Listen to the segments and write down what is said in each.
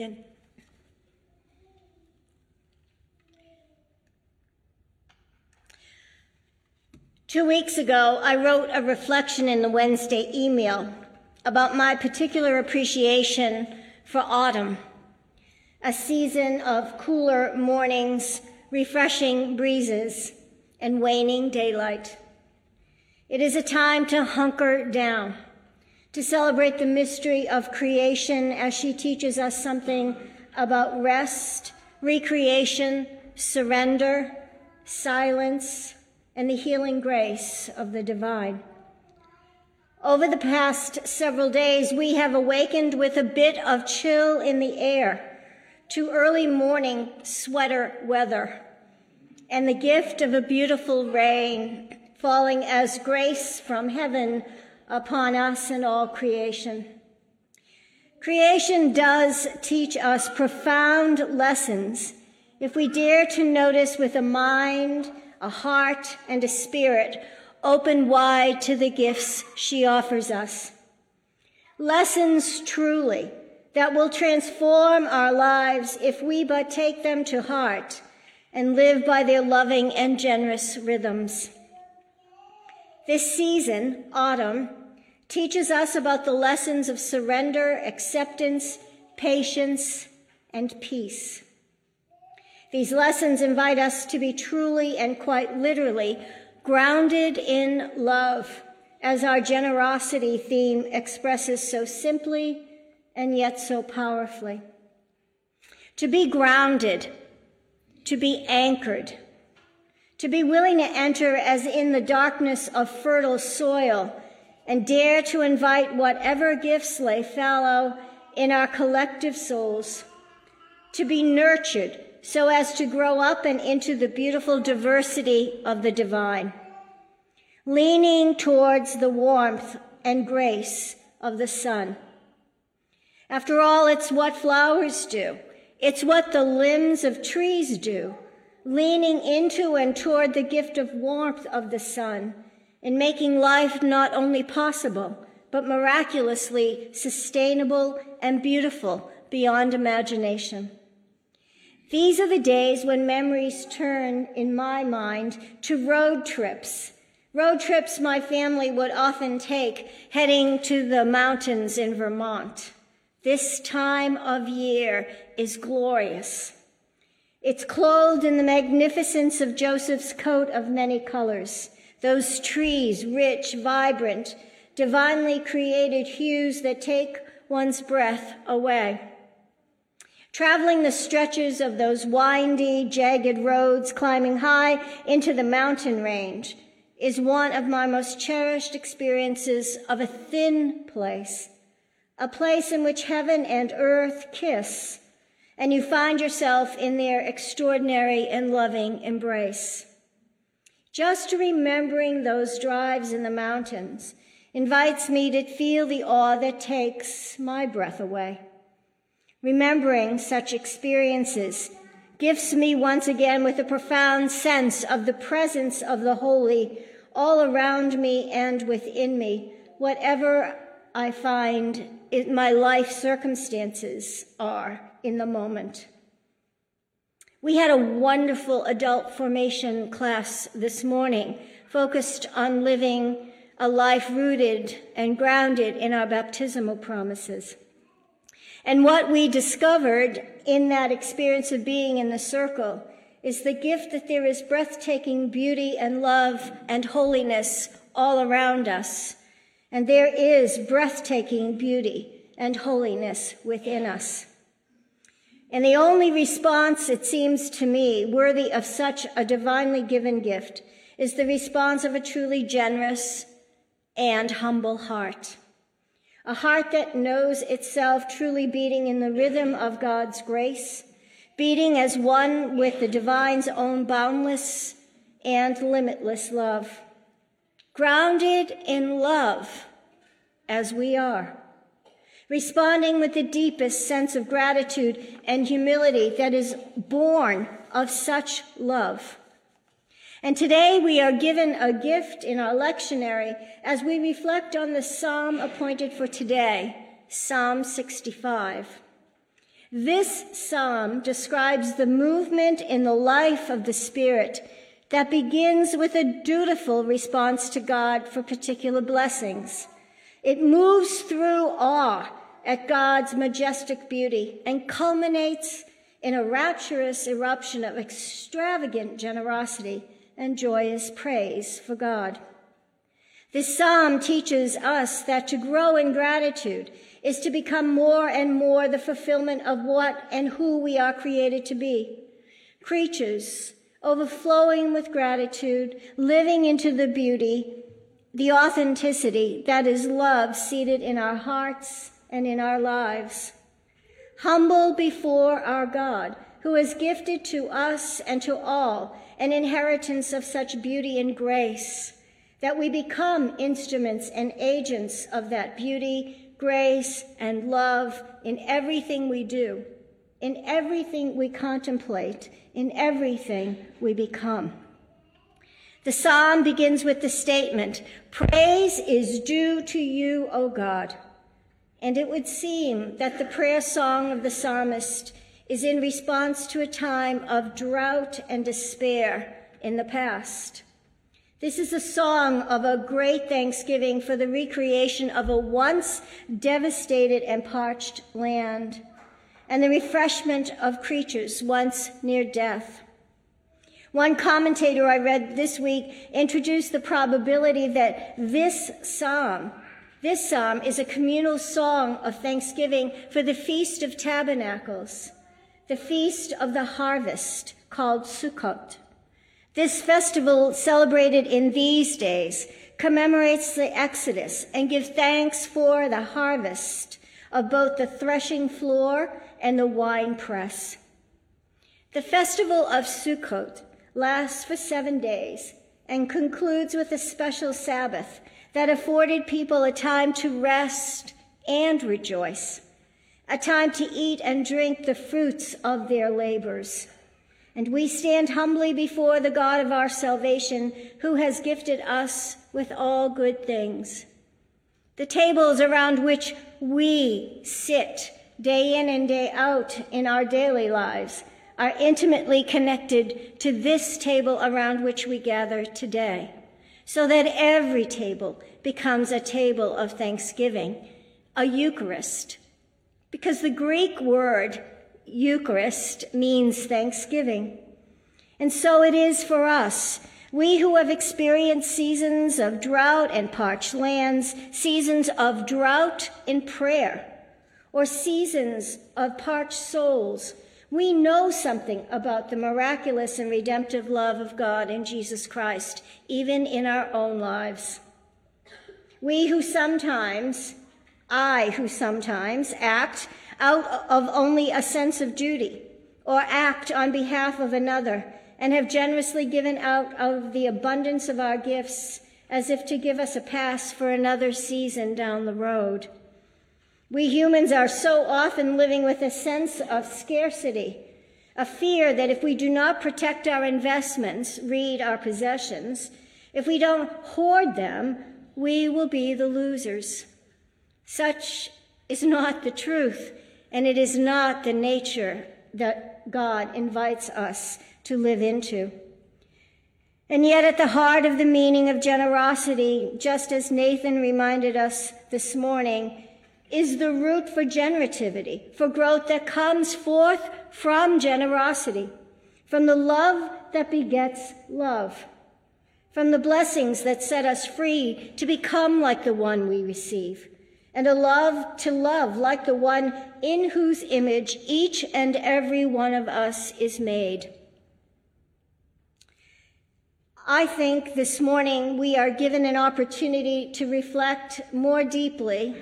within. Two weeks ago, I wrote a reflection in the Wednesday email about my particular appreciation for autumn, a season of cooler mornings, refreshing breezes, and waning daylight. It is a time to hunker down, to celebrate the mystery of creation as she teaches us something about rest, recreation, surrender, silence, and the healing grace of the divine. Over the past several days, we have awakened with a bit of chill in the air to early morning sweater weather and the gift of a beautiful rain falling as grace from heaven upon us and all creation. Creation does teach us profound lessons if we dare to notice with a mind a heart, and a spirit open wide to the gifts she offers us. Lessons truly that will transform our lives if we but take them to heart and live by their loving and generous rhythms. This season, autumn, teaches us about the lessons of surrender, acceptance, patience, and peace. These lessons invite us to be truly and quite literally grounded in love, as our generosity theme expresses so simply and yet so powerfully. To be grounded, to be anchored, to be willing to enter as in the darkness of fertile soil and dare to invite whatever gifts lay fallow in our collective souls, to be nurtured so as to grow up and into the beautiful diversity of the divine, leaning towards the warmth and grace of the sun. After all, it's what flowers do. It's what the limbs of trees do, leaning into and toward the gift of warmth of the sun and making life not only possible, but miraculously sustainable and beautiful beyond imagination. These are the days when memories turn, in my mind, to road trips. Road trips my family would often take heading to the mountains in Vermont. This time of year is glorious. It's clothed in the magnificence of Joseph's coat of many colors. Those trees, rich, vibrant, divinely created hues that take one's breath away. Traveling the stretches of those windy, jagged roads, climbing high into the mountain range, is one of my most cherished experiences of a thin place, a place in which heaven and earth kiss, and you find yourself in their extraordinary and loving embrace. Just remembering those drives in the mountains invites me to feel the awe that takes my breath away. Remembering such experiences gifts me once again with a profound sense of the presence of the Holy all around me and within me, whatever I find my life circumstances are in the moment. We had a wonderful adult formation class this morning focused on living a life rooted and grounded in our baptismal promises. And what we discovered in that experience of being in the circle is the gift that there is breathtaking beauty and love and holiness all around us. And there is breathtaking beauty and holiness within us. And the only response, it seems to me, worthy of such a divinely given gift is the response of a truly generous and humble heart. A heart that knows itself truly beating in the rhythm of God's grace, beating as one with the divine's own boundless and limitless love, grounded in love as we are, responding with the deepest sense of gratitude and humility that is born of such love. And today we are given a gift in our lectionary as we reflect on the psalm appointed for today, Psalm 65. This psalm describes the movement in the life of the Spirit that begins with a dutiful response to God for particular blessings. It moves through awe at God's majestic beauty and culminates in a rapturous eruption of extravagant generosity and joyous praise for God. This psalm teaches us that to grow in gratitude is to become more and more the fulfillment of what and who we are created to be. Creatures overflowing with gratitude, living into the beauty, the authenticity that is love seated in our hearts and in our lives. Humble before our God, who has gifted to us and to all an inheritance of such beauty and grace, that we become instruments and agents of that beauty, grace, and love in everything we do, in everything we contemplate, in everything we become. The psalm begins with the statement, Praise is due to you, O God. And it would seem that the prayer song of the psalmist is in response to a time of drought and despair in the past. This is a song of a great thanksgiving for the recreation of a once devastated and parched land and the refreshment of creatures once near death. One commentator I read this week introduced the probability that this psalm this psalm is a communal song of thanksgiving for the Feast of Tabernacles, the feast of the harvest called Sukkot. This festival, celebrated in these days, commemorates the Exodus and gives thanks for the harvest of both the threshing floor and the wine press. The festival of Sukkot lasts for seven days and concludes with a special Sabbath that afforded people a time to rest and rejoice, a time to eat and drink the fruits of their labors. And we stand humbly before the God of our salvation, who has gifted us with all good things. The tables around which we sit day in and day out in our daily lives are intimately connected to this table around which we gather today so that every table becomes a table of thanksgiving, a Eucharist. Because the Greek word Eucharist means thanksgiving. And so it is for us. We who have experienced seasons of drought and parched lands, seasons of drought in prayer, or seasons of parched souls we know something about the miraculous and redemptive love of God in Jesus Christ, even in our own lives. We who sometimes, I who sometimes act out of only a sense of duty or act on behalf of another and have generously given out of the abundance of our gifts as if to give us a pass for another season down the road. We humans are so often living with a sense of scarcity, a fear that if we do not protect our investments, read our possessions, if we don't hoard them, we will be the losers. Such is not the truth, and it is not the nature that God invites us to live into. And yet, at the heart of the meaning of generosity, just as Nathan reminded us this morning, is the root for generativity, for growth that comes forth from generosity, from the love that begets love, from the blessings that set us free to become like the one we receive, and a love to love like the one in whose image each and every one of us is made. I think this morning we are given an opportunity to reflect more deeply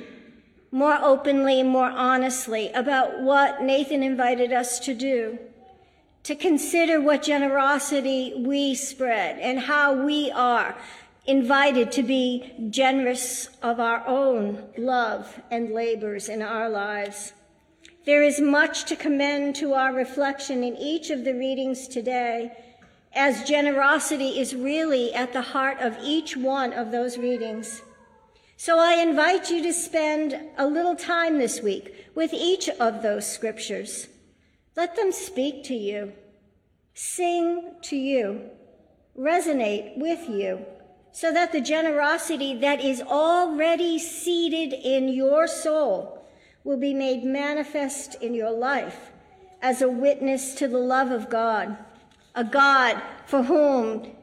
more openly, more honestly about what Nathan invited us to do, to consider what generosity we spread and how we are invited to be generous of our own love and labors in our lives. There is much to commend to our reflection in each of the readings today, as generosity is really at the heart of each one of those readings. So I invite you to spend a little time this week with each of those scriptures. Let them speak to you, sing to you, resonate with you, so that the generosity that is already seated in your soul will be made manifest in your life as a witness to the love of God, a God for whom,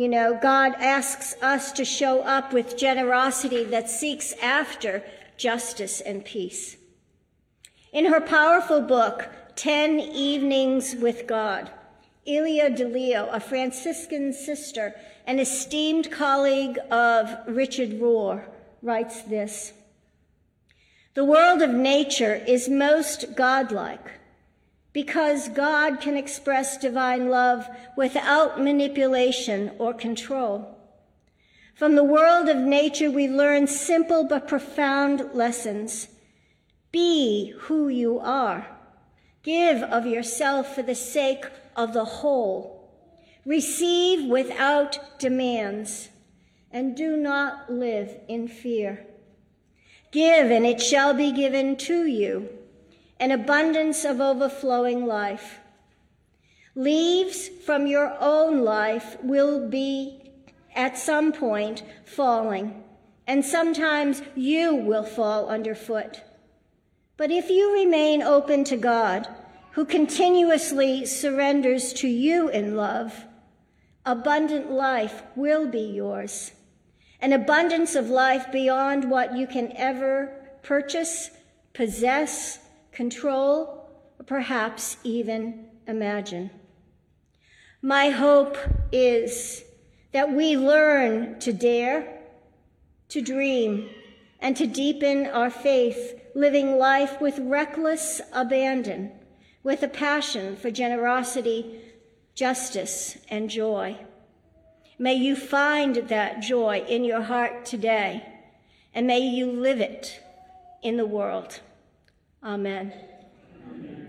you know, God asks us to show up with generosity that seeks after justice and peace. In her powerful book, Ten Evenings with God, Ilia Delio, a Franciscan sister, an esteemed colleague of Richard Rohr, writes this The world of nature is most godlike because God can express divine love without manipulation or control. From the world of nature, we learn simple but profound lessons. Be who you are. Give of yourself for the sake of the whole. Receive without demands. And do not live in fear. Give, and it shall be given to you an abundance of overflowing life. Leaves from your own life will be at some point falling, and sometimes you will fall underfoot. But if you remain open to God, who continuously surrenders to you in love, abundant life will be yours. An abundance of life beyond what you can ever purchase, possess, control, or perhaps even imagine. My hope is that we learn to dare, to dream, and to deepen our faith, living life with reckless abandon, with a passion for generosity, justice, and joy. May you find that joy in your heart today, and may you live it in the world. Amen. Amen.